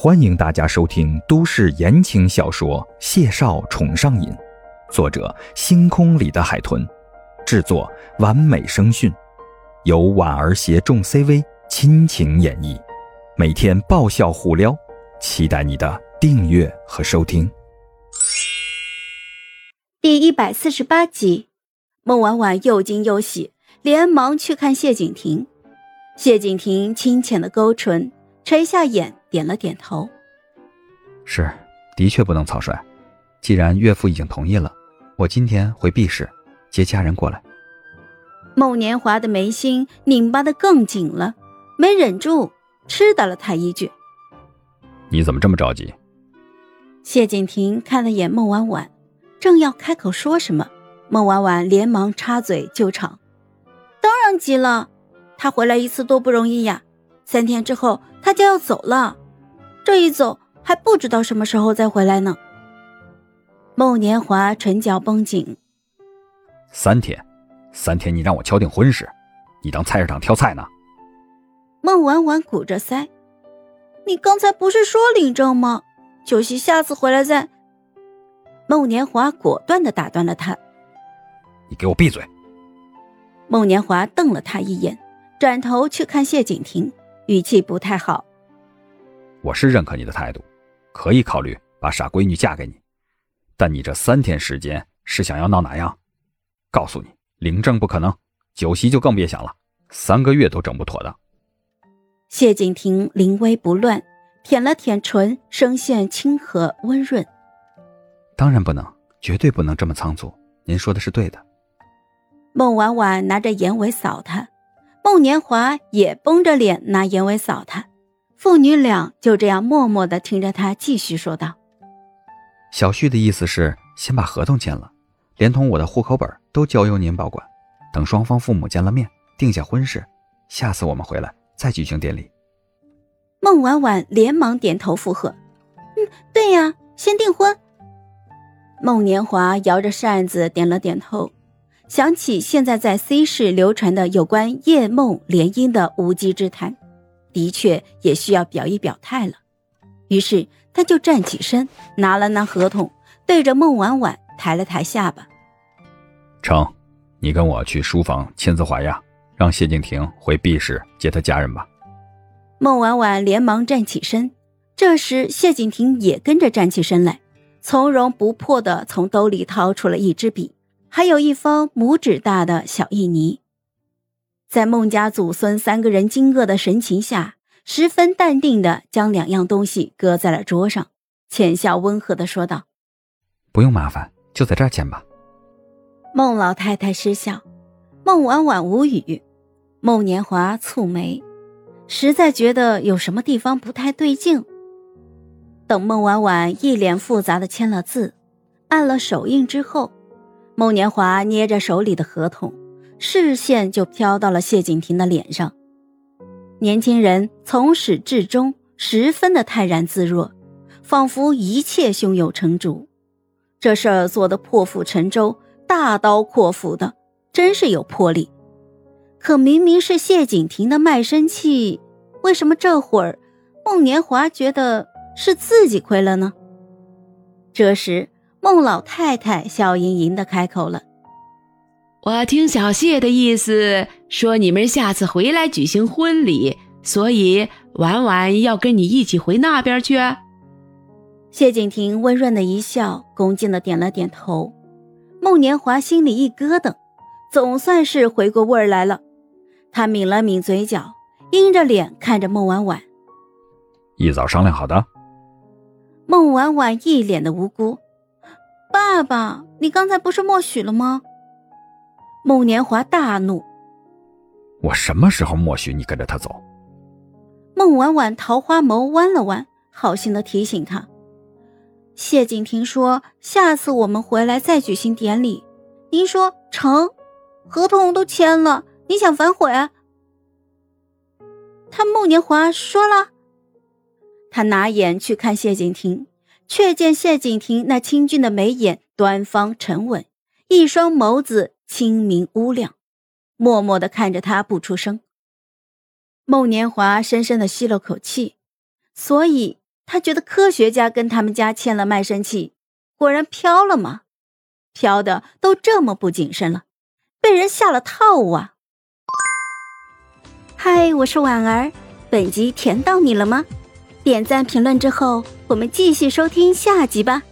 欢迎大家收听都市言情小说《谢少宠上瘾》，作者：星空里的海豚，制作：完美声讯，由婉儿携众 CV 亲情演绎，每天爆笑互撩，期待你的订阅和收听。第一百四十八集，孟婉婉又惊又喜，连忙去看谢景亭。谢景亭清浅的勾唇，垂下眼。点了点头，是，的确不能草率。既然岳父已经同意了，我今天回毕氏接家人过来。孟年华的眉心拧巴的更紧了，没忍住嗤的了他一句：“你怎么这么着急？”谢景亭看了眼孟婉婉，正要开口说什么，孟婉婉连忙插嘴救场：“当然急了，他回来一次多不容易呀。”三天之后，他就要走了，这一走还不知道什么时候再回来呢。孟年华唇角绷紧。三天，三天，你让我敲定婚事，你当菜市场挑菜呢？孟婉婉鼓着腮，你刚才不是说领证吗？酒席下次回来再。孟年华果断的打断了他。你给我闭嘴！孟年华瞪了他一眼，转头去看谢景亭。语气不太好。我是认可你的态度，可以考虑把傻闺女嫁给你，但你这三天时间是想要闹哪样？告诉你，领证不可能，酒席就更别想了，三个月都整不妥当。谢景亭临危不乱，舔了舔唇，声线清和温润。当然不能，绝对不能这么仓促。您说的是对的。孟婉婉拿着眼尾扫他。孟年华也绷着脸拿眼尾扫他，父女俩就这样默默的听着他继续说道：“小旭的意思是先把合同签了，连同我的户口本都交由您保管，等双方父母见了面，定下婚事，下次我们回来再举行典礼。”孟婉婉连忙点头附和：“嗯，对呀，先订婚。”孟年华摇着扇子点了点头。想起现在在 C 市流传的有关叶梦联姻的无稽之谈，的确也需要表一表态了。于是他就站起身，拿了那合同，对着孟婉婉抬了抬下巴：“成，你跟我去书房签字画押，让谢敬亭回 B 市接他家人吧。”孟婉婉连忙站起身，这时谢景亭也跟着站起身来，从容不迫地从兜里掏出了一支笔。还有一方拇指大的小印泥，在孟家祖孙三个人惊愕的神情下，十分淡定的将两样东西搁在了桌上，浅笑温和的说道：“不用麻烦，就在这儿签吧。”孟老太太失笑，孟婉婉无语，孟年华蹙眉，实在觉得有什么地方不太对劲。等孟婉婉一脸复杂的签了字，按了手印之后。孟年华捏着手里的合同，视线就飘到了谢景亭的脸上。年轻人从始至终十分的泰然自若，仿佛一切胸有成竹。这事儿做的破釜沉舟、大刀阔斧的，真是有魄力。可明明是谢景亭的卖身契，为什么这会儿孟年华觉得是自己亏了呢？这时。孟老太太笑盈盈的开口了：“我听小谢的意思说，你们下次回来举行婚礼，所以婉婉要跟你一起回那边去。”谢景亭温润的一笑，恭敬的点了点头。孟年华心里一咯噔，总算是回过味儿来了。他抿了抿嘴角，阴着脸看着孟婉婉：“一早商量好的。”孟婉婉一脸的无辜。爸爸，你刚才不是默许了吗？孟年华大怒。我什么时候默许你跟着他走？孟婉婉桃花眸弯了弯，好心的提醒他。谢景亭说：“下次我们回来再举行典礼。”您说成？合同都签了，你想反悔？他孟年华说了。他拿眼去看谢景亭。却见谢景亭那清俊的眉眼端方沉稳，一双眸子清明乌亮，默默的看着他不出声。孟年华深深的吸了口气，所以他觉得科学家跟他们家签了卖身契，果然飘了吗？飘的都这么不谨慎了，被人下了套啊！嗨，我是婉儿，本集甜到你了吗？点赞评论之后，我们继续收听下集吧。